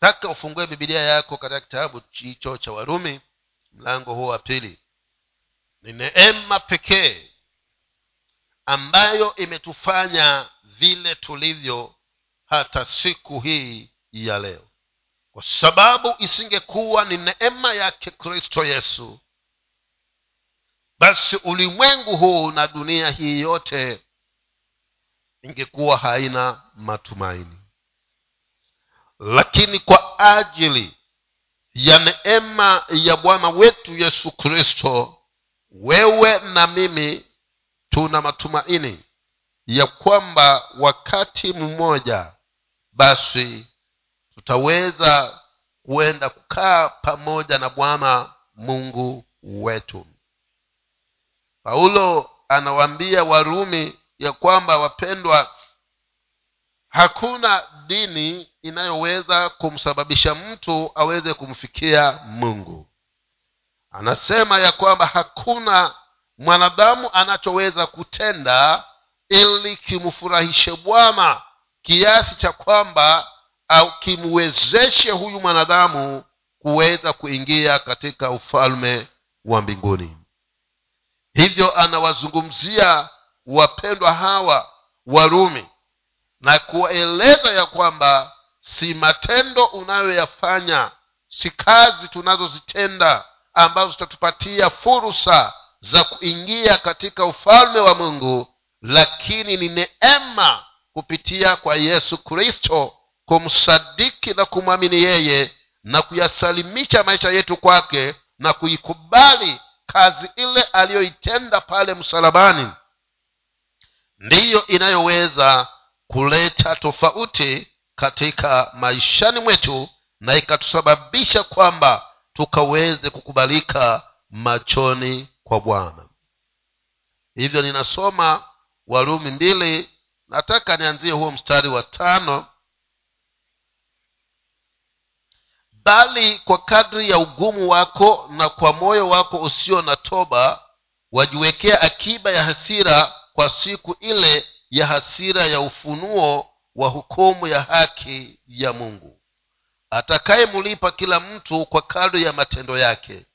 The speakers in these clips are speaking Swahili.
taka ufungue bibilia yako katika kitabu hicho cha warumi mlango huo wa pili. Ni neema pekee ambayo imetufanya vile tulivyo hata siku hii ya leo. Kwa sababu isingekuwa ni neema yake kristo yesu basi ulimwengu huu na dunia hii yote ingekuwa haina matumaini lakini kwa ajili ya neema ya bwana wetu yesu kristo wewe na mimi tuna matumaini ya kwamba wakati mmoja basi tutaweza kuenda kukaa pamoja na bwana mungu wetu. Paulo anawaambia warumi ya kwamba wapendwa hakuna dini inayoweza kumsababisha mtu aweze kumfikia mungu. Anasema ya kwamba hakuna mwanadamu anachoweza kutenda ili kimfurahishe bwana kiasi cha kwamba au kimwezeshe huyu mwanadamu kuweza kuingia katika ufalme wa mbinguni. Hivyo anawazungumzia wapendwa hawa warumi na kuwaeleza ya kwamba si matendo unayoyafanya si kazi tunazozitenda ambazo zitatupatia fursa za kuingia katika ufalme wa mungu lakini ni neema kupitia kwa yesu kristo kumsadiki na kumwamini yeye na kuyasalimisha maisha yetu kwake na kuikubali kazi ile aliyoitenda pale msalabani. Ndiyo inayoweza kuleta tofauti katika maishani mwetu na ikatusababisha kwamba tukaweze kukubalika machoni kwa bwana. Hivyo ninasoma warumi mbili. Nataka nianzie huo mstari wa tano. Bali kwa kadri ya ugumu wako na kwa moyo wako usio na toba wajiwekea akiba ya hasira kwa siku ile ya hasira ya ufunuo wa hukumu ya haki ya mungu. Atakayemlipa kila mtu kwa kadri ya matendo yake.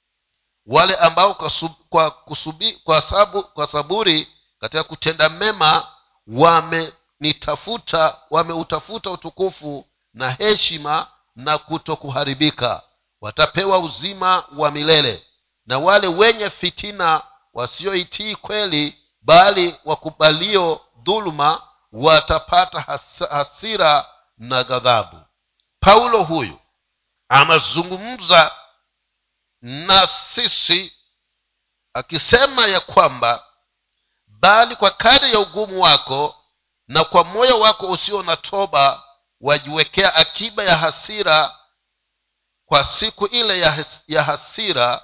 Wale ambao kwa, sub, kwa, kusubi, kwa, sabu, kwa saburi katika kutenda mema wamenitafuta wameutafuta utukufu na heshima na kutokuharibika. Watapewa uzima wa milele. Na wale wenye fitina wasioitii kweli bali wakubalio dhuluma watapata hasira na ghadhabu. Paulo huyu anazungumza na sisi akisema ya kwamba bali kwa kadri ya ugumu wako na kwa moyo wako usio na toba wajiwekea akiba ya hasira kwa siku ile ya hasira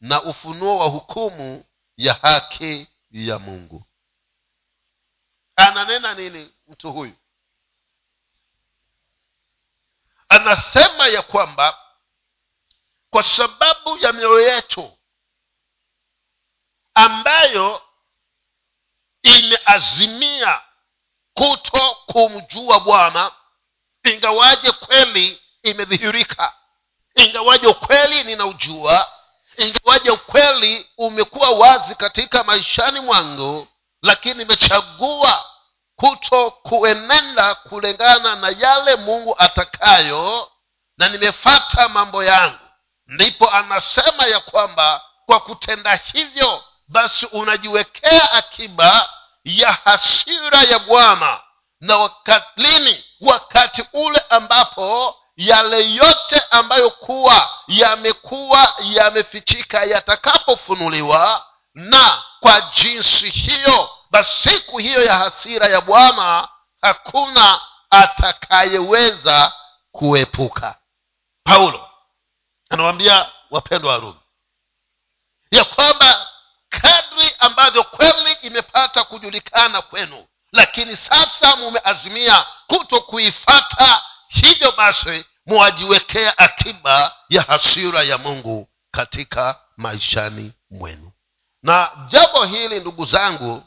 na ufunuo wa hukumu ya haki ya mungu ananena nini mtu huyu? Anasema ya kwamba kwa sababu ya mioyo yetu ambayo imeazimia kuto kumjua bwana ingawaje kweli imedhihirika ingawaje ukweli ninaujua ingawaje ukweli umekuwa wazi katika maishani mwangu lakini nimechagua kuto kuenenda kulingana na yale mungu atakayo na nimefata mambo yangu. Ndipo anasema ya kwamba kwa kutenda hivyo basi unajiwekea akiba ya hasira ya bwana. Na wakati lini? Wakati ule ambapo yale yote ambayo kuwa yamekuwa yamefichika yatakapofunuliwa na kwa jinsi hiyo basi siku hiyo ya hasira ya bwana hakuna atakayeweza kuepuka. Paulo anawambia wapendwa warumi ya kwamba kadri ambavyo kweli imepata kujulikana kwenu lakini sasa mumeazimia kuto kuifata hivyo basi muwajiwekea akiba ya hasira ya mungu katika maishani mwenu na jambo hili ndugu zangu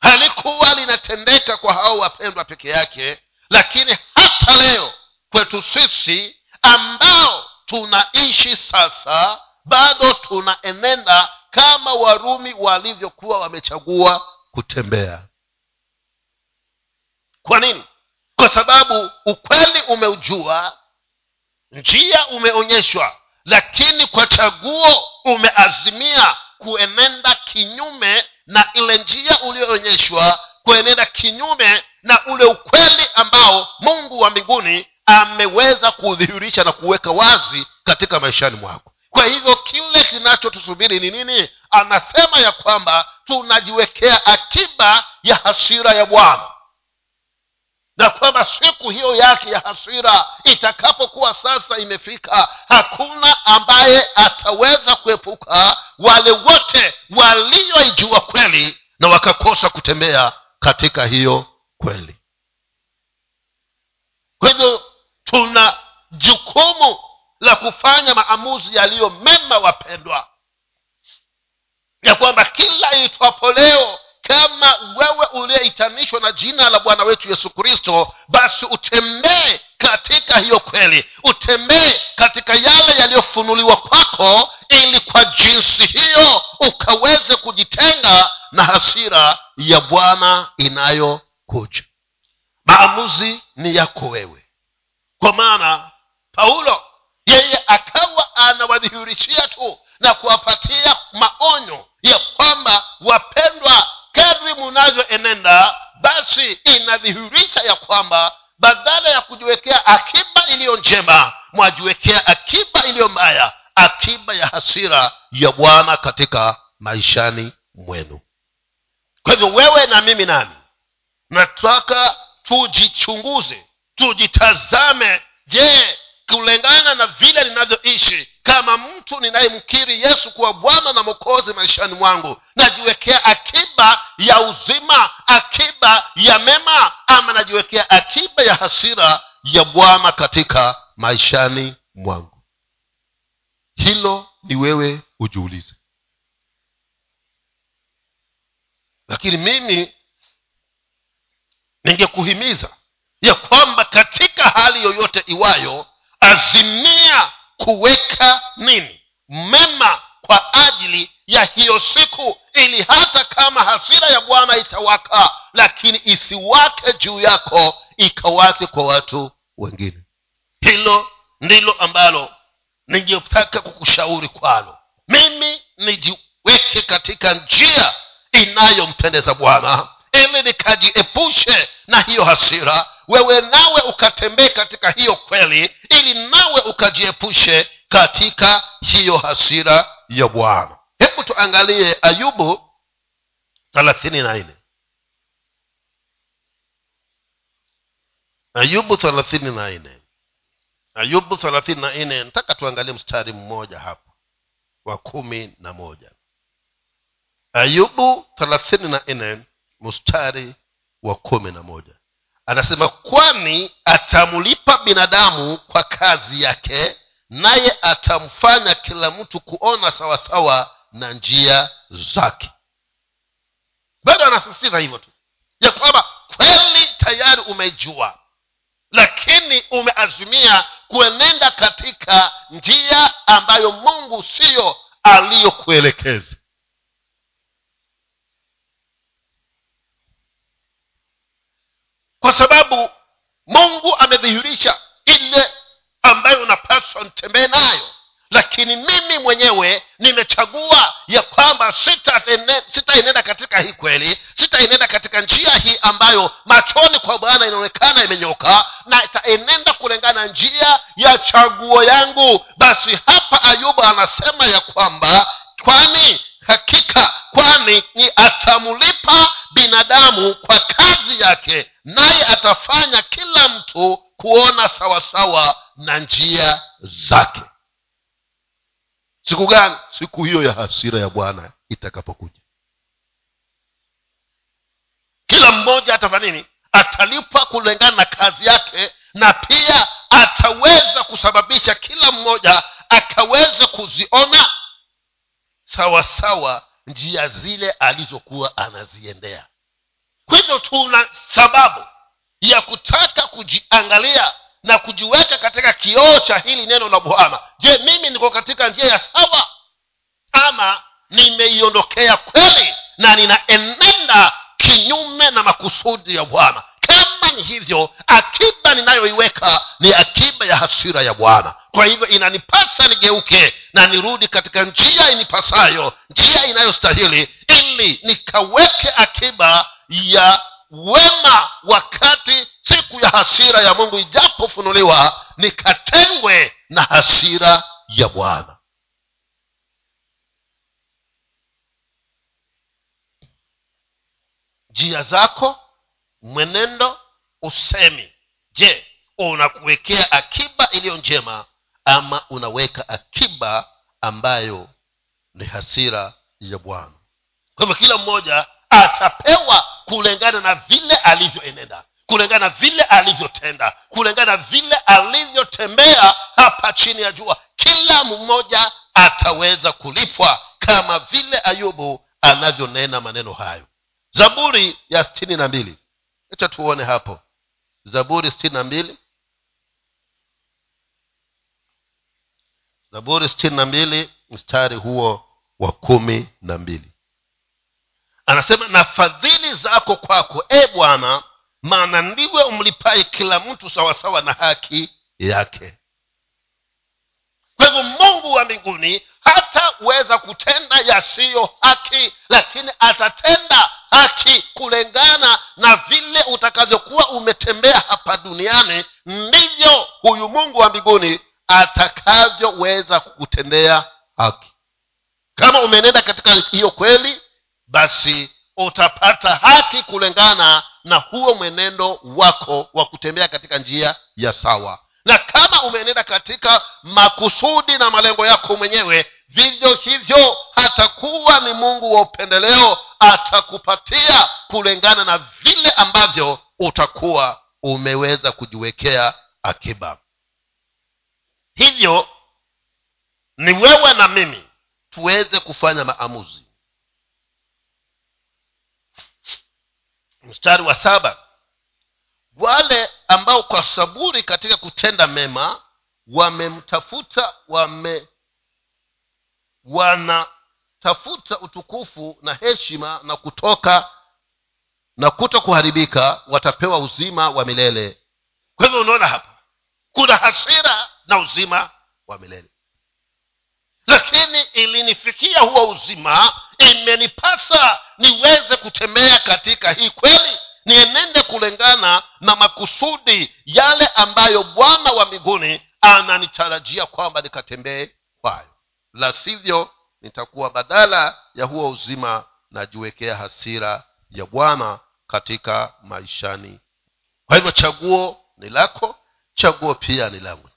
halikuwa linatendeka kwa hao wapendwa peke yake lakini hata leo kwetu sisi ambao tunaishi sasa bado tunaenenda kama warumi walivyokuwa wamechagua kutembea. Kwa nini? Kwa sababu ukweli umeujua njia umeonyeshwa lakini kwa chaguo umeazimia kuenenda kinyume na ile njia ulioonyeshwa kuenenda kinyume na ule ukweli ambao mungu wa mbinguni ameweza kuudhihirisha na kuweka wazi katika maishani mwako. Kwa hivyo kile kinachotusubiri ni nini? Anasema ya kwamba tunajiwekea akiba ya hasira ya bwana na kwamba siku hiyo yake ya hasira itakapokuwa sasa imefika hakuna ambaye ataweza kuepuka wale wote walioijua kweli na wakakosa kutembea katika hiyo kweli. Kwa hivyo tuna jukumu la kufanya maamuzi yaliyo mema wapendwa ya kwamba kila itwapo leo kama wewe uliyeitanishwa na jina la bwana wetu yesu kristo basi utembee katika hiyo kweli. Utembee katika yale yaliyofunuliwa kwako ili kwa jinsi hiyo ukaweze kujitenga na hasira ya bwana inayokuja. Maamuzi ni yako wewe. Kwa maana paulo yeye akawa anawadhihirishia tu na kuwapatia maonyo ya kwamba wapendwa kadri munavyoenenda basi inadhihirisha ya kwamba badala ya kujiwekea akiba iliyo njema mwajiwekea akiba iliyo mbaya akiba ya hasira ya bwana katika maishani mwenu. Kwa hivyo wewe na mimi nami nataka tujichunguze tujitazame. Je kulingana na vile ninavyoishi. Kama mtu ninayemkiri yesu kuwa bwana na mokozi maishani mwangu najiwekea akiba ya uzima akiba ya mema ama najiwekea akiba ya hasira ya bwana katika maishani mwangu. Hilo ni wewe ujiulize. Lakini mimi ningekuhimiza ya kwamba katika hali yoyote iwayo azimia kuweka nini? Mema kwa ajili ya hiyo siku ili hata kama hasira ya bwana itawaka lakini isiwake juu yako ikawake kwa watu wengine. Hilo ndilo ambalo ningetaka kukushauri kwalo. Mimi nijiweke katika njia inayompendeza bwana ili nikajiepushe na hiyo hasira wewe nawe ukatembee katika hiyo kweli ili nawe ukajiepushe katika hiyo hasira ya bwana. Hebu tuangalie ayubu thelathini na nne. Ayubu thelathini na nne. Ayubu thelathini na nne. Nataka tuangalie mstari mmoja hapa wa kumi na moja. Ayubu thelathini na nne mstari wa kumi na moja. Anasema kwani atamlipa binadamu kwa kazi yake naye atamfanya kila mtu kuona sawasawa na njia zake. Bado anasisitiza hivyo tu ya kwamba kweli tayari umejua lakini umeazimia kuenenda katika njia ambayo mungu siyo aliyokuelekeza kwa sababu mungu amedhihirisha ile ambayo unapaswa nitembee nayo. Lakini mimi mwenyewe nimechagua ya kwamba sitaenenda sita katika hii kweli sitaenenda katika njia hii ambayo machoni kwa bwana inaonekana imenyoka na itaenenda kulingana njia ya chaguo yangu. Basi hapa ayubu anasema ya kwamba kwani hakika kwani ni atamlipa binadamu kwa kazi yake naye atafanya kila mtu kuona sawasawa na njia zake. Siku gani? Siku hiyo ya hasira ya bwana itakapokuja. Kila mmoja atafanya nini? Atalipwa kulingana na kazi yake na pia ataweza kusababisha kila mmoja akaweza kuziona sawasawa njia zile alizokuwa anaziendea. Kwa hivyo tuna sababu ya kutaka kujiangalia na kujiweka katika kioo cha hili neno la bwana. Je mimi niko katika njia ya sawa ama nimeiondokea kweli na ninaenenda kinyume na makusudi ya bwana kama ni hivyo akiba ninayoiweka ni akiba ya hasira ya bwana. Kwa hivyo inanipasa nigeuke na nirudi katika njia inipasayo njia inayostahili ili nikaweke akiba ya wema wakati siku ya hasira ya mungu ijapofunuliwa nikatengwe na hasira ya bwana. Njia zako mwenendo usemi. Je unakuwekea akiba iliyo njema ama unaweka akiba ambayo ni hasira ya bwana? Kwa hivyo kila mmoja atapewa kulingana na vile alivyoenenda kulingana na vile alivyotenda kulingana na vile alivyotembea hapa chini ya jua. Kila mmoja ataweza kulipwa kama vile ayubu anavyonena maneno hayo. Zaburi ya sitini na mbili acha tuone hapo. Zaburi sitini na mbili. Zaburi sitini na mbili mstari huo wa kumi na mbili. Anasema na fadhili zako kwako e bwana maana ndiwe umlipaye kila mtu sawasawa na haki yake kwa hivyo mungu wa mbinguni hataweza kutenda yasiyo haki lakini atatenda haki kulingana na vile utakavyokuwa umetembea hapa duniani. Ndivyo huyu mungu wa mbinguni atakavyoweza kukutendea haki. Kama umeenenda katika hiyo kweli basi utapata haki kulingana na huo mwenendo wako wa kutembea katika njia ya sawa na kama umeenenda katika makusudi na malengo yako mwenyewe vivyo hivyo hatakuwa ni mungu wa upendeleo atakupatia kulingana na vile ambavyo utakuwa umeweza kujiwekea akiba. Hivyo ni wewe na mimi tuweze kufanya maamuzi. Mstari wa saba wale ambao kwa saburi katika kutenda mema wamemtafuta wame wanatafuta utukufu na heshima na kutoka na kuto kuharibika watapewa uzima wa milele. Kwa hivyo unaona hapa kuna hasira na uzima wa milele. Lakini ilinifikia huo uzima imenipasa niweze kutembea katika hii kweli nienende kulingana na makusudi yale ambayo bwana wa mbinguni ananitarajia kwamba nikatembee kwayo. La sivyo nitakuwa badala ya huo uzima najiwekea hasira ya bwana katika maishani. Kwa hivyo chaguo ni lako chaguo pia ni langu.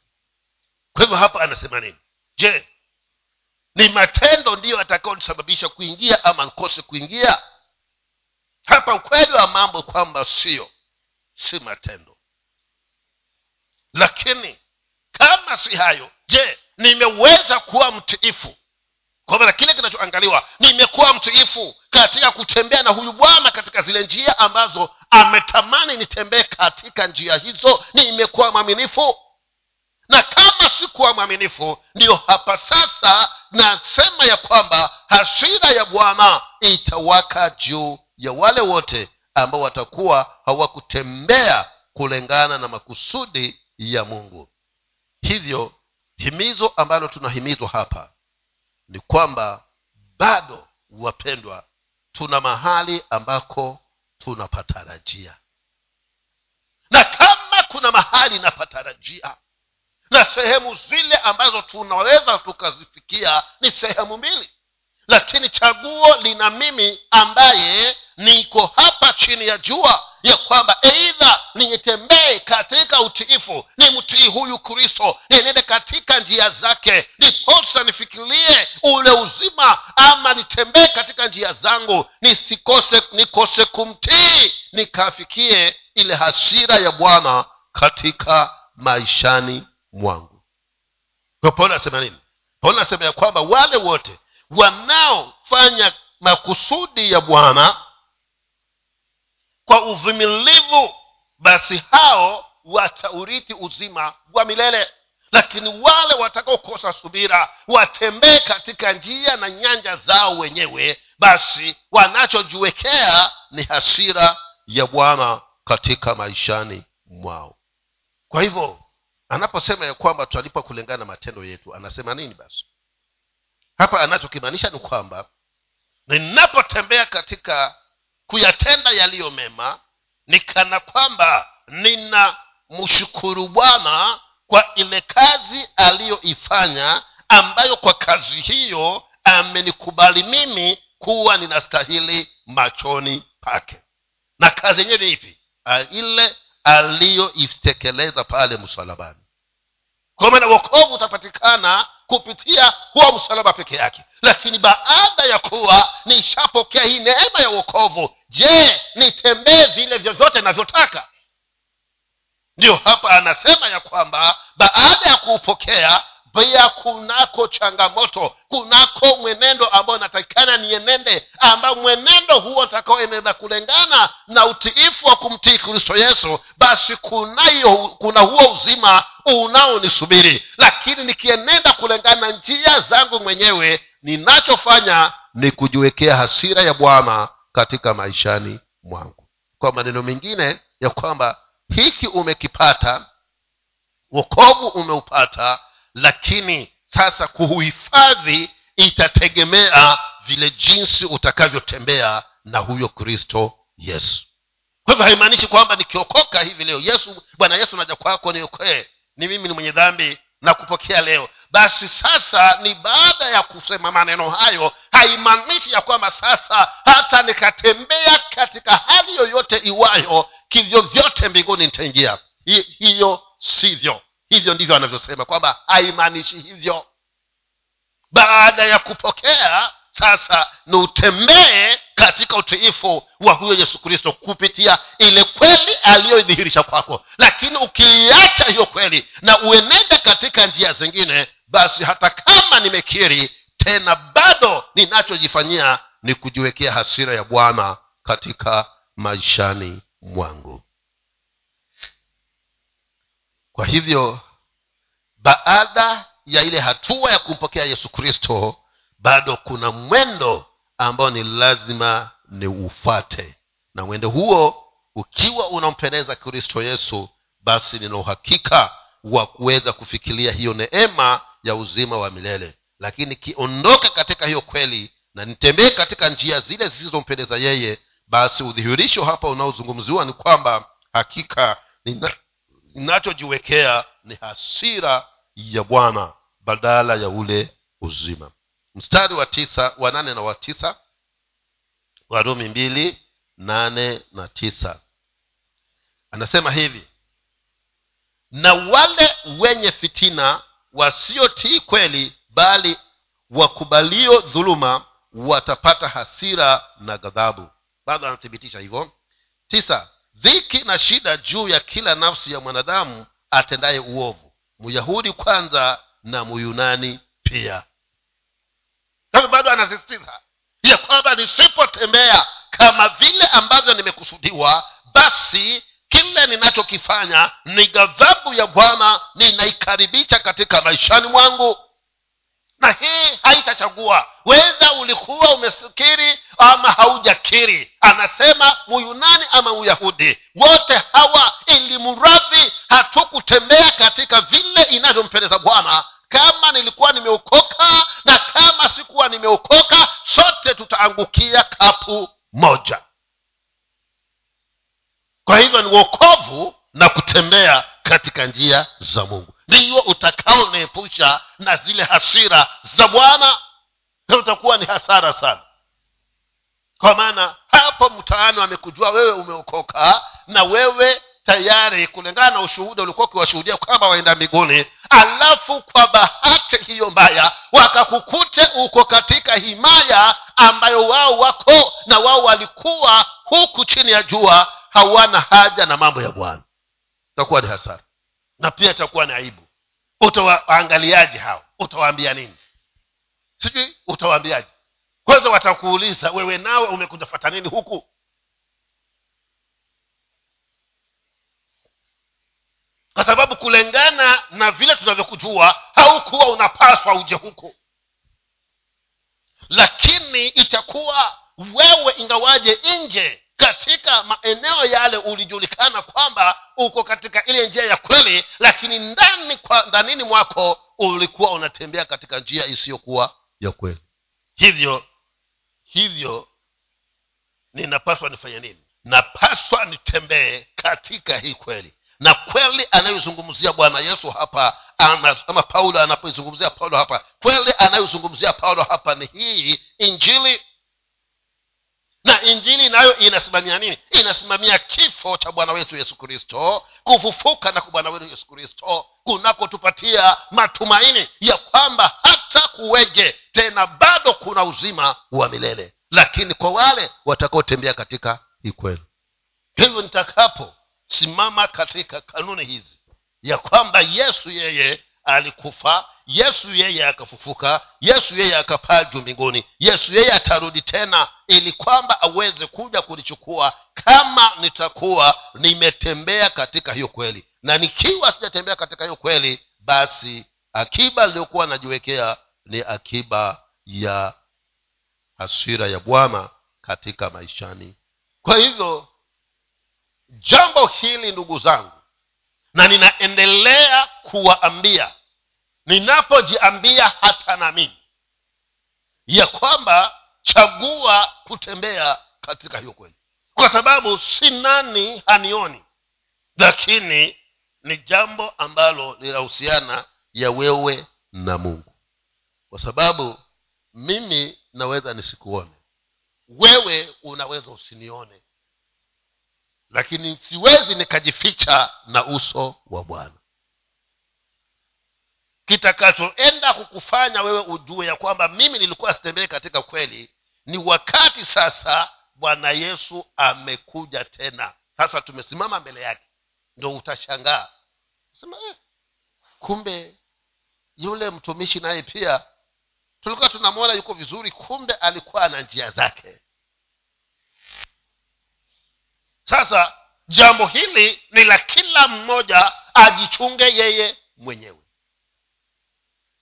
Kwa hivyo hapa anasema nini? Je ni matendo ndiyo atakaonisababisha kuingia ama nkose kuingia hapa ukweli wa mambo kwamba sio si matendo. Lakini kama si hayo je nimeweza kuwa mtiifu? Kwa maana kile kinachoangaliwa nimekuwa mtiifu katika kutembea na huyu bwana katika zile njia ambazo ametamani nitembee katika njia hizo? Nimekuwa mwaminifu? Na kama sikuwa mwaminifu ndiyo hapa sasa nasema ya kwamba hasira ya bwana itawaka juu ya wale wote ambao watakuwa hawakutembea kulingana na makusudi ya mungu. Hivyo himizo ambalo tunahimizwa hapa ni kwamba bado wapendwa tuna mahali ambako tunapatarajia. Na kama kuna mahali napatarajia na sehemu zile ambazo tunaweza tukazifikia ni sehemu mbili lakini chaguo lina mimi ambaye niko hapa chini ya jua ya kwamba eidha nitembee katika utiifu ni mtii huyu kristo nienende katika njia zake ndiposa nifikirie ule uzima ama nitembee katika njia zangu nisikose nikose kumtii nikafikie ile hasira ya bwana katika maishani mwangu. Kwa paulo anasema nini? Paulo anasema ya kwamba wale wote wanaofanya makusudi ya bwana kwa uvumilivu basi hao wataurithi uzima wa milele. Lakini wale watakaokosa subira watembee katika njia na nyanja zao wenyewe basi wanachojiwekea ni hasira ya bwana katika maishani mwao. Kwa hivyo anaposema ya kwamba twalipa kulingana na matendo yetu anasema nini basi hapa anachokimaanisha ni kwamba ninapotembea katika kuyatenda yaliyo mema ni kana kwamba nina mshukuru bwana kwa ile kazi aliyoifanya ambayo kwa kazi hiyo amenikubali mimi kuwa ninastahili machoni pake. Na kazi yenyewe ni ipi ile aliyoitekeleza pale msalabani. Kwa maana wokovu utapatikana kupitia huwa msalaba peke yake. Lakini baada ya kuwa nishapokea hii neema ya uokovu je nitembee vile vyovyote navyotaka? Ndiyo hapa anasema ya kwamba baada ya kuupokea pia kunako changamoto kunako mwenendo ambao natakikana nienende ambao mwenendo huo utakaoenenda kulingana na utiifu wa kumtii kristo yesu basi kunayo kuna huo uzima unaonisubiri. Lakini nikienenda kulingana na njia zangu mwenyewe ninachofanya ni kujiwekea hasira ya bwana katika maishani mwangu. Kwa maneno mengine ya kwamba hiki umekipata wokovu umeupata lakini sasa kuhifadhi itategemea vile jinsi utakavyotembea na huyo kristo yesu. Kwa hivyo haimaanishi kwamba nikiokoka hivi leo yesu bwana yesu naja kwako niokee ni mimi ni mwenye dhambi na kupokea leo. Basi sasa ni baada ya kusema maneno hayo haimaanishi ya kwamba sasa hata nikatembea katika hali yoyote iwayo kivyovyote mbinguni nitaingia. Hiyo sivyo hivyo ndivyo anavyosema kwamba haimaanishi hivyo. Baada ya kupokea sasa ni utembee katika utiifu wa huyo yesu kristo kupitia ile kweli aliyoidhihirisha kwako. Lakini ukiiacha hiyo kweli na uenende katika njia zingine basi hata kama nimekiri tena bado ninachojifanyia ni kujiwekea hasira ya bwana katika maishani mwangu kwa hivyo baada ya ile hatua ya kumpokea yesu kristo bado kuna mwendo ambao ni lazima ni ufate na mwendo huo ukiwa unampendeza kristo yesu basi nina uhakika wa kuweza kufikiria hiyo neema ya uzima wa milele. Lakini kiondoka katika hiyo kweli na nitembee katika njia zile zisizompendeza yeye basi udhihirisho hapa unaozungumziwa ni kwamba hakika ninachojiwekea ni hasira ya bwana badala ya ule uzima. Mstari wa tisa wa nane na wa tisa. Warumi mbili nane na tisa. Anasema hivi na wale wenye fitina wasiotii kweli bali wakubalio dhuluma watapata hasira na ghadhabu. Bado anathibitisha hivyo. Tisa dhiki na shida juu ya kila nafsi ya mwanadamu atendaye uovu. Myahudi kwanza na myunani pia. Sasa bado anasisitiza ya kwamba nisipotembea kama vile ambavyo nimekusudiwa basi kile ninachokifanya ni ghadhabu ya bwana ninaikaribisha katika maishani mwangu na hii haitachagua. Wedha ulikuwa umesikiri ama haujakiri. Anasema muyunani ama uyahudi. Wote hawa ili mradhi hatukutembea katika vile inavyompendeza bwana. Kama nilikuwa nimeokoka na kama sikuwa nimeokoka sote tutaangukia kapu moja. Kwa hivyo ni uokovu na kutembea katika njia za mungu ndiyo utakaonaepusha na zile hasira za bwana utakuwa ni hasara sana. Kwa maana hapo mtaano amekujua wewe umeokoka na wewe tayari kulingana na ushuhuda ulikuwa ukiwashuhudia kwamba waenda mbinguni. Alafu kwa bahati hiyo mbaya wakakukute uko katika himaya ambayo wao wako na wao walikuwa huku chini ya jua hawana haja na mambo ya bwana. Itakuwa ni hasara na pia itakuwa ni aibu. Utawaangaliaje hao? Utawaambia nini? Sijui utawaambiaje? Kwanza watakuuliza wewe nawe umekutafata nini huku? Kwa sababu kulingana na vile tunavyokujua haukuwa unapaswa uje huku. Lakini itakuwa wewe ingawaje nje katika maeneo yale ulijulikana kwamba uko katika ile njia ya kweli lakini ndani kwa ndanini mwako ulikuwa unatembea katika njia isiyokuwa ya kweli. Hivyo hivyo ninapaswa nifanye nini? Napaswa nitembee katika hii kweli. Na kweli anayozungumzia bwana yesu hapa ama paulo anapoizungumzia paulo hapa kweli anayozungumzia paulo hapa ni hii injili na injili nayo inasimamia nini? Inasimamia kifo cha bwana wetu yesu kristo kufufuka na kwa bwana wetu yesu kristo kunakotupatia matumaini ya kwamba hata kuweje tena bado kuna uzima wa milele. Lakini kwa wale watakaotembea katika ikwelu hivyo nitakaposimama katika kanuni hizi ya kwamba yesu yeye alikufa yesu yeye akafufuka yesu yeye akapaa juu mbinguni yesu yeye atarudi tena ili kwamba aweze kuja kulichukua kama nitakuwa nimetembea katika hiyo kweli na nikiwa sijatembea katika hiyo kweli basi akiba niliyokuwa najiwekea ni akiba ya hasira ya bwama katika maishani. Kwa hivyo jambo hili ndugu zangu na ninaendelea kuwaambia. Ninapojiambia hata na mimi. Ya kwamba chagua kutembea katika hiyo kweli. Kwa sababu si nani hanioni. Lakini ni jambo ambalo linahusiana ya wewe na mungu. Kwa sababu mimi naweza nisikuone. Wewe unaweza usinione lakini siwezi nikajificha na uso wa bwana. Kitakachoenda kukufanya wewe ujue ya kwamba mimi nilikuwa sitembee katika kweli ni wakati sasa bwana yesu amekuja tena. Sasa tumesimama mbele yake. Ndo utashangaa. Sema eh, kumbe yule mtumishi naye pia tulikuwa tunamwona yuko vizuri kumbe alikuwa na njia zake sasa jambo hili ni la kila mmoja ajichunge yeye mwenyewe.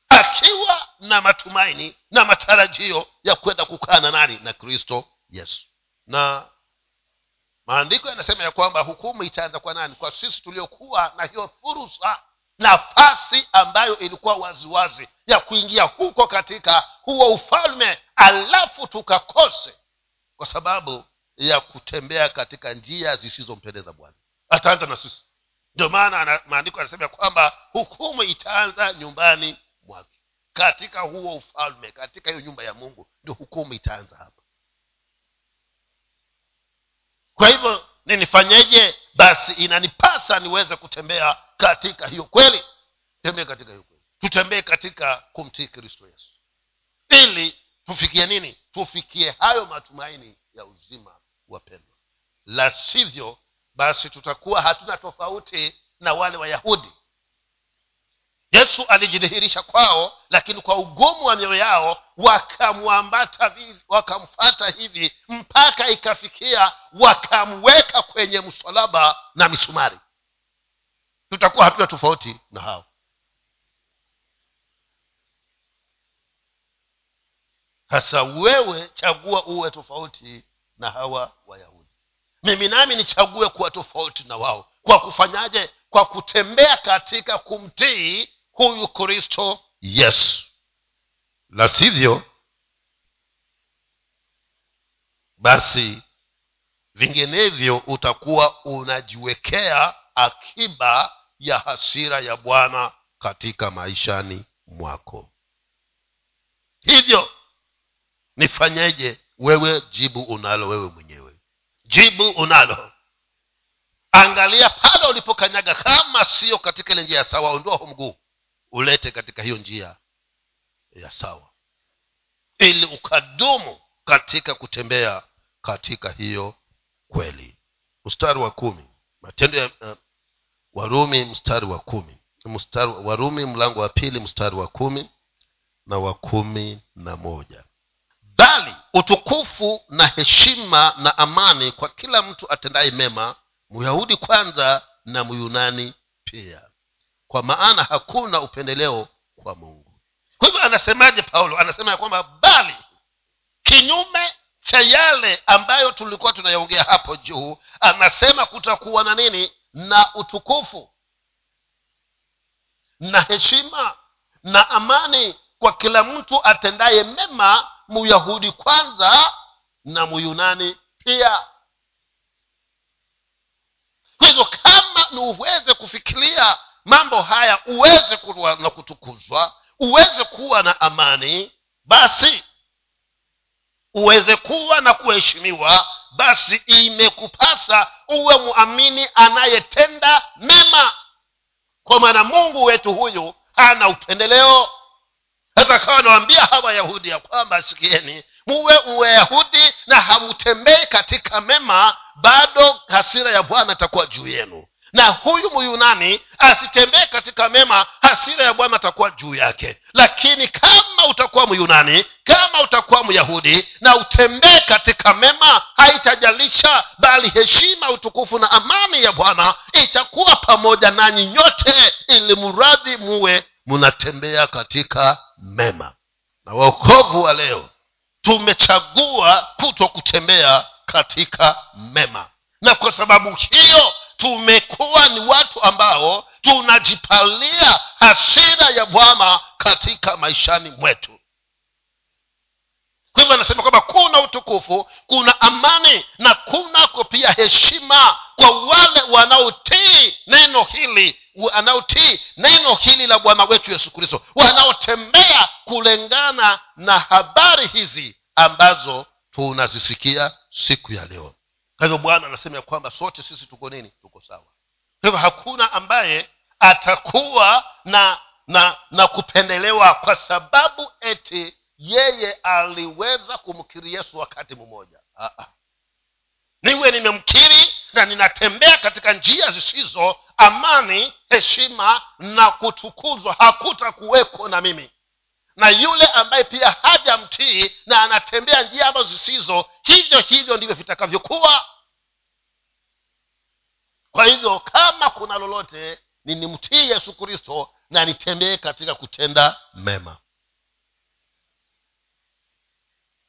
Akiwa na matumaini na matarajio ya kwenda kukaa na nani? Na kristo yesu. Na maandiko yanasema ya kwamba hukumu itaanza kwa nani? Kwa sisi tuliokuwa na hiyo fursa nafasi ambayo ilikuwa waziwazi wazi ya kuingia huko katika huo ufalme alafu tukakose. Kwa sababu ya kutembea katika njia zisizompendeza bwana. Ataanza na sisi. Ndio maana maandiko anasema ya kwamba hukumu itaanza nyumbani mwake. Katika huo ufalme katika hiyo nyumba ya mungu ndio hukumu itaanza hapa. Kwa hivyo ninifanyeje? Basi inanipasa niweze kutembea katika hiyo kweli. Tembee katika hiyo kweli. Tutembee katika kumtii kristo yesu. Ili tufikie nini? Tufikie hayo matumaini ya uzima wapendwa. La sivyo basi tutakuwa hatuna tofauti na wale wayahudi. Yesu alijidhihirisha kwao lakini kwa ugumu wa mioyo yao wakamwambata wakamfata hivi mpaka ikafikia wakamweka kwenye msalaba na misumari. Tutakuwa hatuna tofauti na hao. Sasa wewe chagua uwe tofauti na hawa wayahudi. Mimi nami nichague kuwa tofauti na wao. Kwa kufanyaje? Kwa kutembea katika kumtii huyu kristo yesu. La sivyo basi vinginevyo utakuwa unajiwekea akiba ya hasira ya bwana katika maishani mwako. Hivyo nifanyeje wewe jibu unalo wewe mwenyewe. Jibu unalo. Angalia pale ulipokanyaga kama sio katika ile njia ya sawa ondoa hu mguu ulete katika hiyo njia ya sawa. Ili ukadumu katika kutembea katika hiyo kweli. Mstari wa kumi. Matendo ya uh, warumi mstari wa kumi. Mstari warumi mlango wa pili mstari wa kumi na wa kumi na moja bali utukufu na heshima na amani kwa kila mtu atendaye mema myahudi kwanza na myunani pia. Kwa maana hakuna upendeleo kwa mungu. Kwa hivyo anasemaje paulo? Anasema ya kwamba bali kinyume cha yale ambayo tulikuwa tunayaongea hapo juu anasema kutakuwa na nini? Na utukufu. Na heshima na amani kwa kila mtu atendaye mema myahudi kwanza na muyunani pia. Kwa hivyo kama ni uweze kufikiria mambo haya uweze kuwa na kutukuzwa uweze kuwa na amani basi uweze kuwa na kuheshimiwa basi imekupasa uwe mwamini anayetenda mema. Kwa maana mungu wetu huyu hana upendeleo hata akawa nawambia hawa wayahudi ya kwamba sikieni muwe wayahudi na hamtembei katika mema bado hasira ya bwana itakuwa juu yenu. Na huyu myunani asitembee katika mema hasira ya bwana atakuwa juu yake. Lakini kama utakuwa myunani kama utakuwa myahudi na utembee katika mema haitajalisha bali heshima utukufu na amani ya bwana itakuwa pamoja nanyi nyote ili mradhi muwe mnatembea katika mema. Na waokovu wa leo tumechagua kuto kutembea katika mema. Na kwa sababu hiyo tumekuwa ni watu ambao tunajipalia hasira ya bwana katika maishani mwetu. Kwa hivyo anasema kwamba kuna utukufu kuna amani na kunako pia heshima kwa wale wanaotii neno hili wanaotii neno hili la bwana wetu yesu kristo. Wanaotembea kulingana na habari hizi ambazo tunazisikia siku ya leo. Kwa hivyo bwana anasema ya kwamba sote sisi tuko nini? Tuko sawa. Kwa hivyo hakuna ambaye atakuwa na na na kupendelewa kwa sababu eti yeye aliweza kumkiri yesu wakati mmoja niwe nimemkiri na ninatembea katika njia zisizo amani heshima na kutukuzwa. Hakutakuweko na mimi. Na yule ambaye pia hajamtii na anatembea njia ambazo zisizo hivyo hivyo ndivyo vitakavyokuwa. Kwa hivyo kama kuna lolote ninimtii yesu kristo na nitembee katika kutenda mema.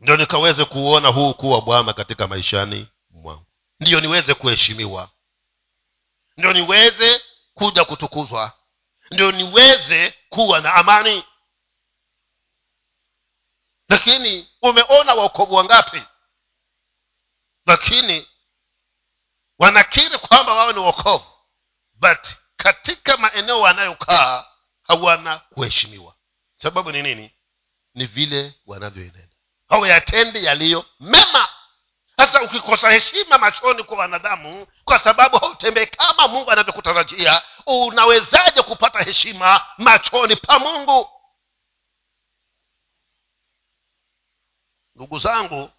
Ndio nikaweze kuona huu kuwa bwana katika maishani mwangu. Ndiyo niweze kuheshimiwa. Ndio niweze kuja kutukuzwa. Ndio niweze kuwa na amani. Lakini umeona waokovu wangapi lakini wanakiri kwamba wao ni wokovu but katika maeneo wanayokaa hawana kuheshimiwa. Sababu ni nini? Ni vile wanavyoenenda. Hawayatendi yaliyo mema sasa ukikosa heshima machoni kwa wanadamu kwa sababu hautembei kama mungu anavyokutarajia unawezaje kupata heshima machoni pa mungu? Ndugu zangu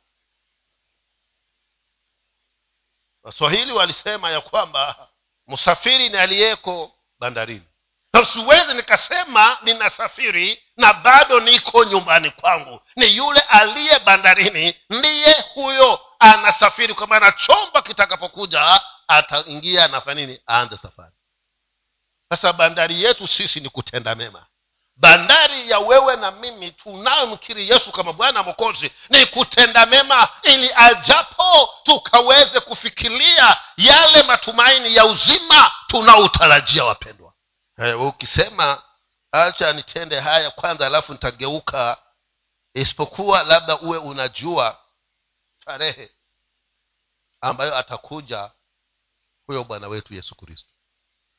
waswahili walisema ya kwamba msafiri ni aliyeko bandarini. Na siwezi nikasema ninasafiri na bado niko nyumbani kwangu. Ni yule aliye bandarini ndiye huyo anasafiri kwa maana chomba kitakapokuja ataingia anafanya nini? Aanze safari. Sasa bandari yetu sisi ni kutenda mema. Bandari ya wewe na mimi tunayomkiri yesu kama bwana mokozi ni kutenda mema ili ajapo tukaweze kufikiria yale matumaini ya uzima tunaotarajia wapendwa. Hey, ukisema acha nitende haya kwanza alafu nitageuka isipokuwa labda uwe unajua tarehe ambayo atakuja huyo bwana wetu yesu kristo.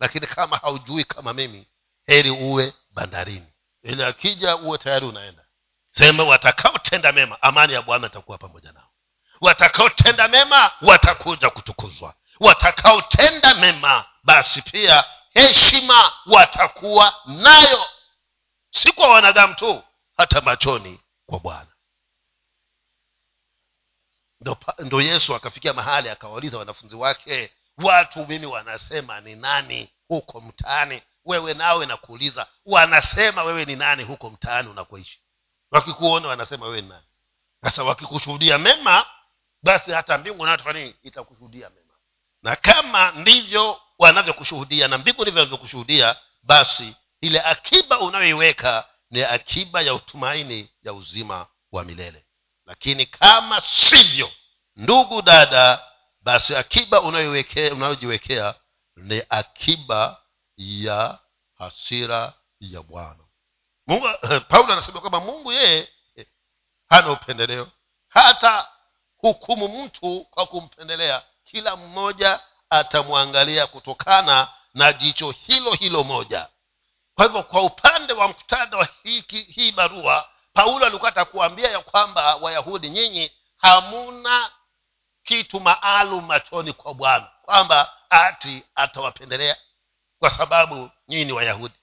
Lakini kama haujui kama mimi heri uwe bandarini. Ili akija uwe tayari unaenda. Sema watakaotenda mema amani ya bwana itakuwa pamoja nao. Watakaotenda mema watakuja kutukuzwa. Watakaotenda mema basi pia heshima watakuwa nayo. Si kwa wanadamu tu hata machoni kwa bwana ndo, ndo yesu akafikia mahali akawauliza wanafunzi wake watu mimi wanasema ni nani huko mtaani? Wewe nawe nakuuliza wanasema wewe ni nani huko mtaani unakoishi? Wakikuona wanasema wewe ni nani. Sasa wakikushuhudia mema basi hata mbingu nini? Itakushuhudia mema. Na kama ndivyo wanavyokushuhudia na mbingu ndivyo wanavyokushuhudia basi ile akiba unayoiweka ni akiba ya utumaini ya uzima wa milele lakini kama sivyo ndugu dada basi akiba unayojiwekea ni akiba ya hasira ya bwana. Mungu paulo anasema kwamba mungu yeye hana upendeleo. Hata hukumu mtu kwa kumpendelea kila mmoja atamwangalia kutokana na jicho hilo hilo moja. Kwa hivyo kwa upande wa mkutano wa hii barua paulo alikuwa atakuambia ya kwamba wayahudi nyinyi hamuna kitu maalum machoni kwa bwana kwamba ati atawapendelea kwa sababu nyinyi ni wayahudi.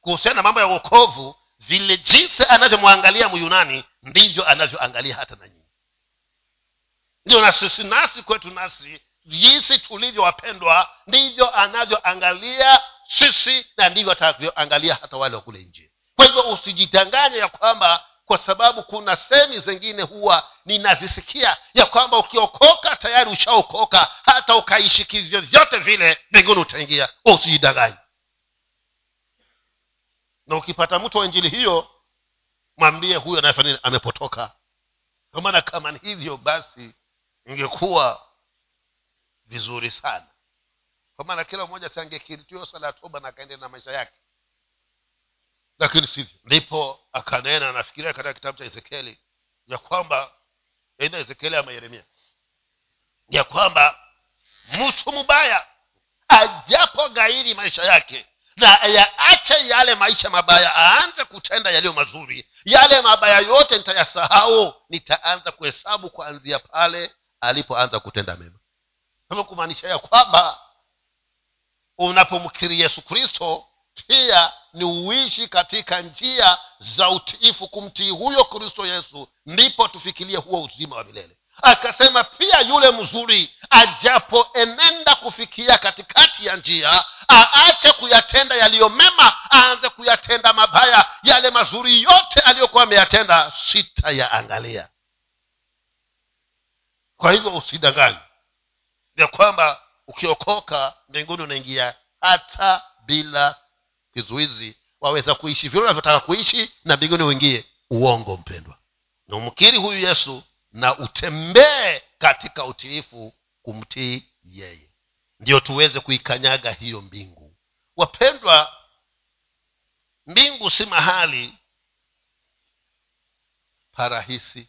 Kuhusiana na mambo ya uokovu vile jinsi anavyomwangalia myunani ndivyo anavyoangalia hata na nyinyi. Ndio na sisi nasi kwetu nasi jinsi tulivyowapendwa ndivyo anavyoangalia sisi na ndivyo atavyoangalia hata wale wa kule nje kwa hivyo usijidanganye ya kwamba kwa sababu kuna semi zingine huwa ninazisikia ya kwamba ukiokoka tayari ushaokoka hata ukaishi kivyovyote vile mbinguni utaingia. Usijidanganye. Na ukipata mtu wa injili hiyo mwambie huyo anayefanya amepotoka. Kwa maana kama ni hivyo basi ingekuwa vizuri sana. Kwa maana kila mmoja siangekiritiwa sala ya toba na akaendelea na maisha yake lakini sivyo ndipo akanena nafikiria katika kitabu cha ezekieli ya kwamba aidha ezekieli ama yeremia ya kwamba mtu mbaya ajapo gairi maisha yake na yaache yale maisha mabaya aanze kutenda yaliyo mazuri yale mabaya yote nitayasahau nitaanza kuhesabu kuanzia pale alipoanza kutenda mema. Hivyo kumaanisha ya kwamba unapomkiri yesu kristo pia ni uishi katika njia za utiifu kumtii huyo kristo yesu ndipo tufikirie huo uzima wa milele. Akasema pia yule mzuri ajapoenenda kufikia katikati ya njia aache kuyatenda yaliyo mema aanze kuyatenda mabaya yale mazuri yote aliyokuwa ameyatenda sitayaangalia. Kwa hivyo usidanganywe ya kwamba ukiokoka mbinguni unaingia hata bila kizuizi waweza kuishi vile unavyotaka kuishi na mbinguni uingie. Uongo mpendwa. Na umkiri huyu yesu na utembee katika utiifu kumtii yeye. Ndiyo tuweze kuikanyaga hiyo mbingu. Wapendwa mbingu si mahali parahisi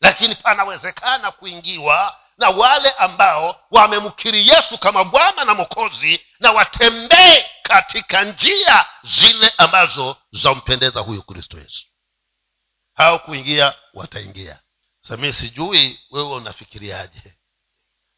lakini panawezekana kuingiwa na wale ambao wamemkiri yesu kama bwana na mokozi na watembee katika njia zile ambazo zampendeza huyu kristo yesu. Hao kuingia wataingia samii sijui wewe unafikiriaje.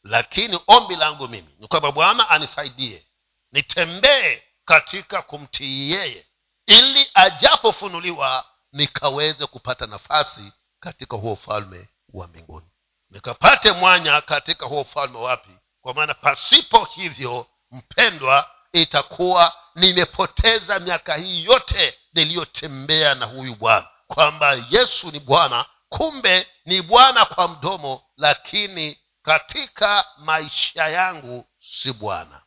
Lakini ombi langu mimi ni kwamba bwana anisaidie nitembee katika kumtii yeye ili ajapofunuliwa nikaweze kupata nafasi katika huo ufalme wa mbinguni. Nikapate mwanya katika huo ufalme wapi? Kwa maana pasipo hivyo mpendwa itakuwa nimepoteza miaka hii yote niliyotembea na huyu bwana. Kwamba yesu ni bwana kumbe ni bwana kwa mdomo lakini katika maisha yangu si bwana.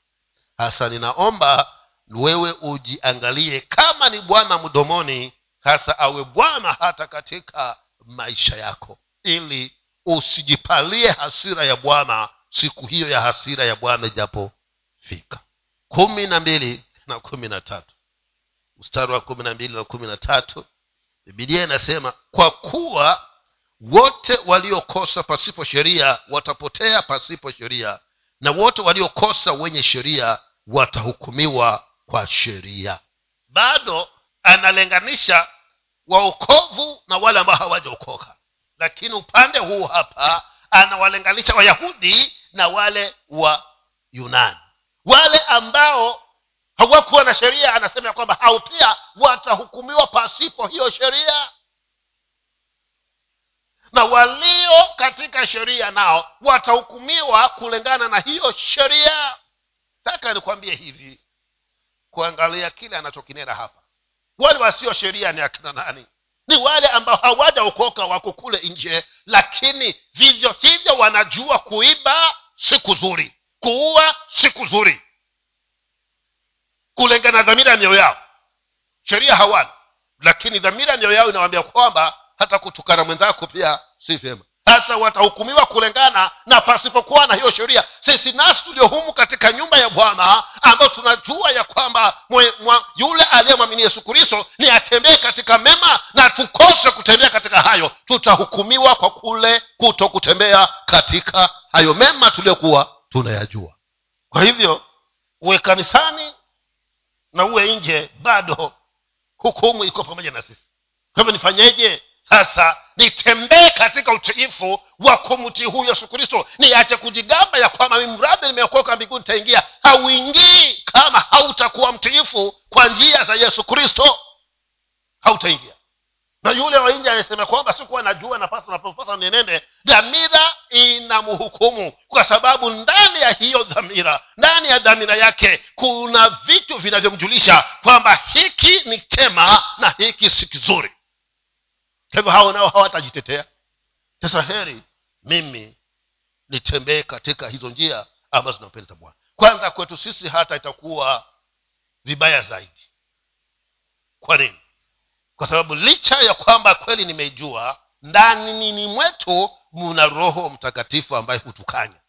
Hasa ninaomba wewe ujiangalie kama ni bwana mdomoni hasa awe bwana hata katika maisha yako ili usijipalie hasira ya bwana siku hiyo ya hasira ya bwana ijapofika kumi na mbili na kumi na tatu. Mstari wa kumi na mbili na kumi na tatu bibilia inasema kwa kuwa wote waliokosa pasipo sheria watapotea pasipo sheria na wote waliokosa wenye sheria watahukumiwa kwa sheria. Bado analenganisha waokovu na wale ambao hawajaokoka. Lakini upande huu hapa anawalenganisha wayahudi na wale wa yunani wale ambao hawakuwa na sheria anasema ya kwamba hao pia watahukumiwa pasipo hiyo sheria. Na walio katika sheria nao watahukumiwa kulingana na hiyo sheria. Taka nikwambie hivi kuangalia kile anachokinena hapa. Wale wasio sheria ni akina nani? Ni wale ambao hawajaokoka wako kule nje lakini vivyo hivyo wanajua kuiba siku kuzuri kuua si kuzuri kulingana na dhamira ya mioyo yao. Sheria hawana lakini dhamira ya mioyo yao inawaambia kwamba hata kutukana mwenzako pia si vyema. Sasa watahukumiwa kulingana na pasipokuwa na hiyo sheria. Sisi nasi tuliohumu katika nyumba ya bwana ambayo tunajua ya kwamba mwe, mwa, yule aliyemwamini yesu kristo ni atembee katika mema na tukose kutembea katika hayo. Tutahukumiwa kwa kule kuto kutembea katika hayo mema tuliyokuwa tunayajua. Kwa hivyo uwe kanisani na uwe nje bado hukumu iko pamoja na sisi. Kwa hivyo nifanyeje? Sasa nitembee katika utiifu wa kumtii huyu yesu kristo. Niache kujigamba ya kwamba mi mradhi nimeokoka mbinguni nitaingia. Hauingii kama hautakuwa mtiifu kwa njia za yesu kristo. Hautaingia na yule wa nje anasema kwamba sikuwa najua nafasi napopasa nienende dhamira inamhukumu kwa sababu ndani ya hiyo dhamira ndani ya dhamira yake kuna vitu vinavyomjulisha kwamba hiki ni chema na hiki si kizuri. Kwa hivyo hao nao hawatajitetea. Sasa heri mimi nitembee katika hizo njia ambazo zinampendeza bwana. Kwanza kwetu sisi hata itakuwa vibaya zaidi. Kwa nini kwa sababu licha ya kwamba kweli nimeijua ndani nini mwetu muna roho mtakatifu ambaye hutukanya.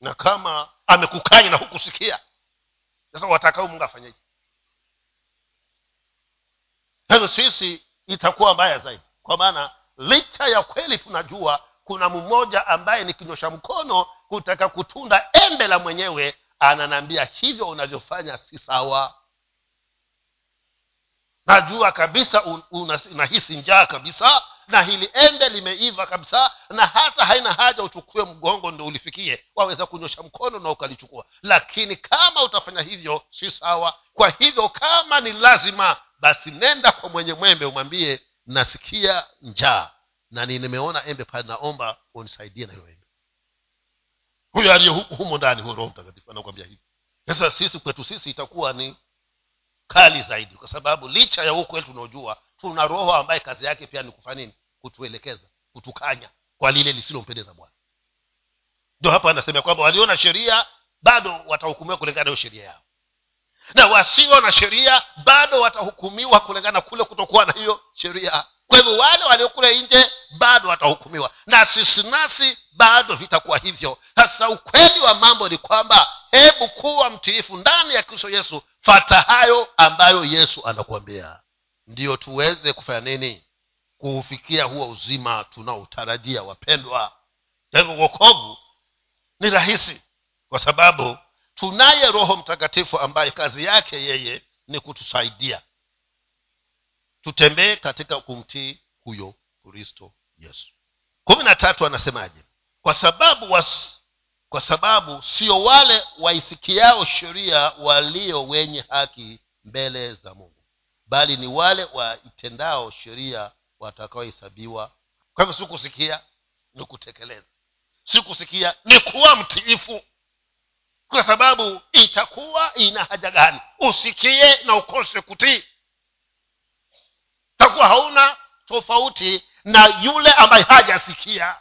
Na kama amekukanya na hukusikia sasa watakao mungu afanyeje? Hivyo sisi itakuwa mbaya zaidi. Kwa maana licha ya kweli tunajua kuna mmoja ambaye ni kinyosha mkono kutaka kutunda embe la mwenyewe ananaambia hivyo unavyofanya si sawa najua kabisa unahisi njaa kabisa na hili ende limeiva kabisa na hata haina haja uchukue mgongo ndo ulifikie. Waweza kunyosha mkono na ukalichukua. Lakini kama utafanya hivyo si sawa. Kwa hivyo kama ni lazima basi nenda kwa mwenye mwembe umwambie nasikia njaa. Na nimeona embe pale naomba unisaidie na hilo embe. Huyo aliye humo ndani huyo roho mtakatifu anakwambia hivi. Sasa sisi kwetu sisi itakuwa ni kali zaidi. Kwa sababu licha ya ukweli tunaojua tuna roho ambaye kazi yake pia ni kufanya kutuelekeza kutukanya kwa lile lisilompendeza bwana. Ndio hapa anasema kwamba waliona sheria bado watahukumiwa kulingana hiyo sheria yao. Na wasio na sheria bado watahukumiwa kulingana kule kutokuwa na hiyo sheria. Kwa hivyo wale waliokule nje bado watahukumiwa. Na sisi nasi bado vitakuwa hivyo. Sasa ukweli wa mambo ni kwamba hebu kuwa mtiifu ndani ya kristo yesu. Fata hayo ambayo yesu anakuambia. Ndiyo tuweze kufanya nini? Kuufikia huo uzima tunaotarajia wapendwa. Kwa hivyo wokovu ni rahisi kwa sababu tunaye roho mtakatifu ambaye kazi yake yeye ni kutusaidia. Tutembee katika kumtii huyo kristo yesu. Kumi na tatu anasemaje? Kwa sababu was, kwa sababu sio wale waisikiao sheria walio wenye haki mbele za mungu bali ni wale waitendao sheria watakaohesabiwa. Kwa hivyo si kusikia ni kutekeleza si kusikia ni kuwa mtiifu. Kwa sababu itakuwa ina haja gani? Usikie na ukose kutii. Takuwa hauna tofauti na yule ambaye hajasikia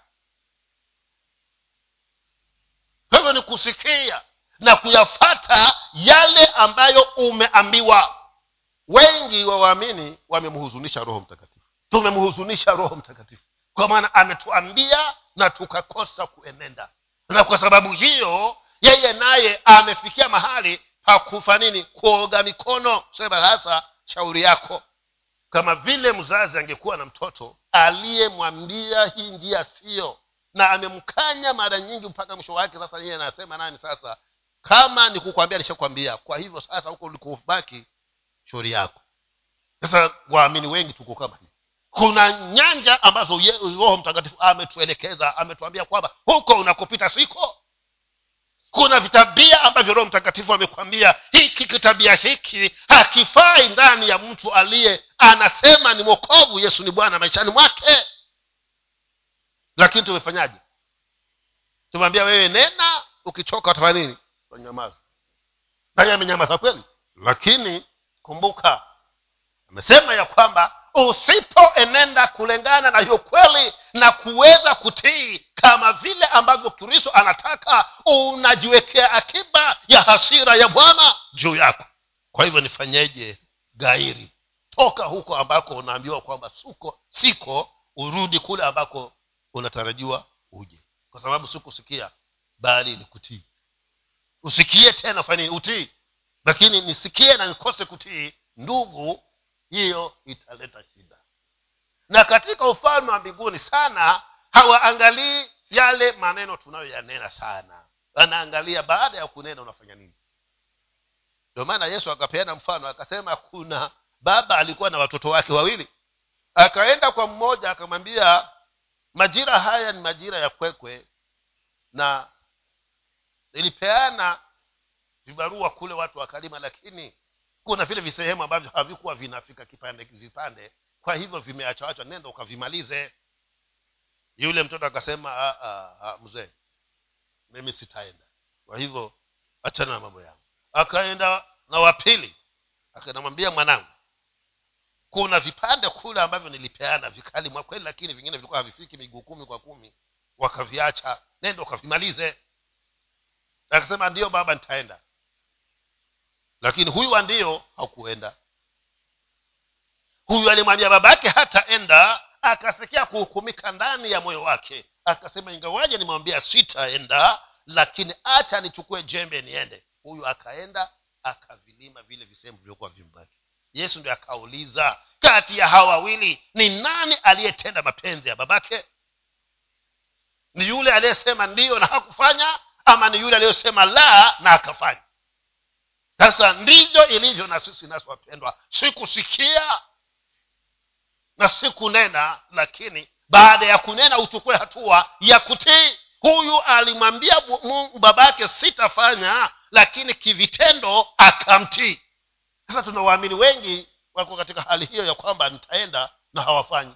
hivyo ni kusikia na kuyafata yale ambayo umeambiwa. Wengi wa waamini wamemhuzunisha roho mtakatifu. Tumemhuzunisha roho mtakatifu. Kwa maana ametuambia na tukakosa kuenenda. Na kwa sababu hiyo yeye naye amefikia mahali hakufa nini? Kuoga mikono. Sema hasa shauri yako. Kama vile mzazi angekuwa na mtoto aliyemwambia hii njia siyo na amemkanya mara nyingi mpaka mwisho wake. Sasa yeye anasema nani sasa? Kama nikukwambia nishakwambia kwa hivyo sasa huko ulikobaki shauri yako. Sasa waamini wengi tuko kama hivi. Kuna nyanja ambazo roho mtakatifu ametuelekeza ametuambia kwamba huko unakopita siko. Kuna vitabia ambavyo roho mtakatifu amekwambia hiki kitabia hiki hakifai ndani ya mtu aliye anasema ni mwokovu. Yesu ni bwana maishani mwake lakini tumefanyaje? Tumeambia wewe nena ukichoka utafanya nini? Utanyamaza naye amenyamaza kweli? Lakini kumbuka amesema ya kwamba usipoenenda kulingana na hiyo kweli na kuweza kutii kama vile ambavyo kristo anataka unajiwekea akiba ya hasira ya bwana juu yako. Kwa hivyo nifanyeje? Gairi. Toka huko ambako unaambiwa kwamba suko siko urudi kule ambako unatarajiwa uje. Kwa sababu sikusikia bali ni kutii. Usikie tena fanini utii. Lakini nisikie na nikose kutii ndugu hiyo italeta shida. Na katika ufalme wa mbinguni sana hawaangalii yale maneno tunayoyanena sana. Wanaangalia baada ya kunena unafanya nini. Ndio maana yesu akapeana mfano akasema kuna baba alikuwa na watoto wake wawili. Akaenda kwa mmoja akamwambia majira haya ni majira ya kwekwe na ilipeana vibarua kule watu wakalima lakini kuna vile visehemu ambavyo havikuwa vinafika kipande vipande kwa hivyo vimeachaachwa nenda ukavimalize. Yule mtoto akasema "Ah, ah, ah, mzee mimi sitaenda. Kwa hivyo achana na mambo yangu. Akaenda na wapili akanamwambia mwanangu kuna vipande kule ambavyo nilipeana vikali mwa kweli lakini vingine vilikuwa havifiki miguu kumi kwa kumi. Wakaviacha. Nenda ukavimalize. Akasema ndio baba nitaenda. Lakini huyu wa hakuenda. Huyu alimwambia baba yake hataenda akasikia kuhukumika ndani ya moyo wake. Akasema ingawaje nimwambia sitaenda lakini acha nichukue jembe niende. Huyu akaenda akavilima vile visehemu vilivyokuwa vimbaki yesu ndio akauliza kati ya hawa wawili ni nani aliyetenda mapenzi ya babake? Ni yule aliyesema ndiyo na hakufanya ama ni yule aliyosema la na akafanya? Sasa ndivyo ilivyo na sisi nasi sikusikia na sikunena lakini baada ya kunena uchukue hatua ya kutii. Huyu alimwambia babake sitafanya lakini kivitendo akamtii sasa tunawaamini wengi wako katika hali hiyo ya kwamba nitaenda na hawafanyi.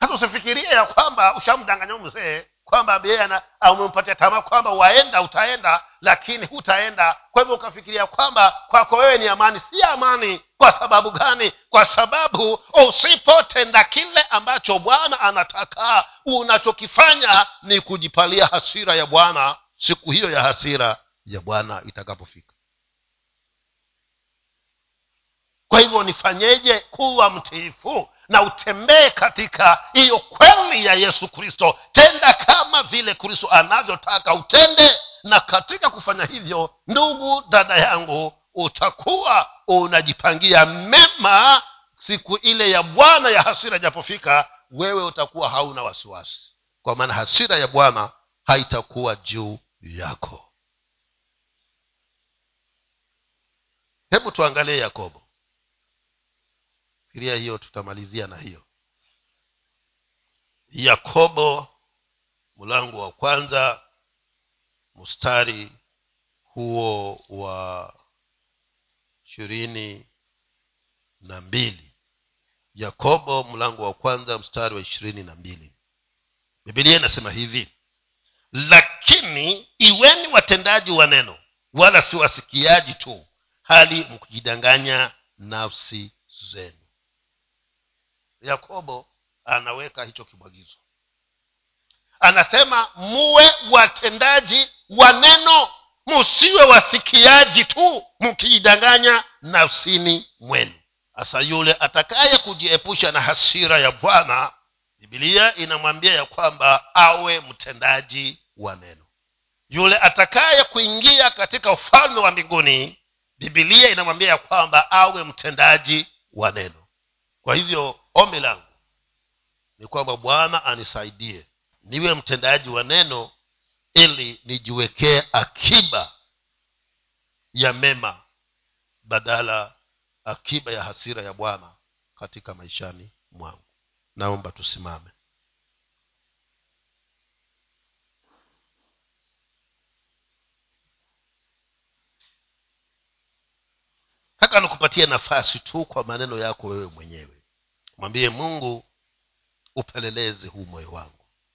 Sasa usifikirie ya kwamba ushamdanganya mzee kwamba yeye umempatia tamaa kwamba waenda utaenda lakini hutaenda. Kwa hivyo ukafikiria kwamba kwako wewe ni amani. Si amani. Kwa sababu gani? Kwa sababu usipotenda kile ambacho bwana anataka. Unachokifanya ni kujipalia hasira ya bwana siku hiyo ya hasira ya bwana itakapofika kwa hivyo nifanyeje kuwa mtiifu na utembee katika hiyo kweli ya yesu kristo? Tenda kama vile kristo anavyotaka utende na katika kufanya hivyo ndugu dada yangu utakuwa unajipangia mema siku ile ya bwana ya hasira japofika wewe utakuwa hauna wasiwasi. Kwa maana hasira ya bwana haitakuwa juu yako. Hebu tuangalie yakobo fikiria hiyo tutamalizia na hiyo. Yakobo mlango wa kwanza mstari huo wa ishirini na mbili. Yakobo mlango wa kwanza mstari wa ishirini na mbili. Bibilia inasema hivi lakini iweni watendaji wa neno wala si wasikiaji tu hali mkijidanganya nafsi zenu yakobo anaweka hicho kibwagizo anasema muwe watendaji wa neno musiwe wasikiaji tu mkiidanganya nafsini mwenu. Hasa yule atakaye kujiepusha na hasira ya bwana bibilia inamwambia ya kwamba awe mtendaji wa neno. Yule atakaye kuingia katika ufalme wa mbinguni bibilia inamwambia ya kwamba awe mtendaji wa neno. Kwa hivyo ombi langu ni kwamba bwana anisaidie niwe mtendaji wa neno ili nijiwekee akiba ya mema badala akiba ya hasira ya bwana katika maishani mwangu. Naomba tusimame. Taka nikupatie nafasi tu kwa maneno yako wewe mwenyewe mwambie mungu upeleleze huu moyo wangu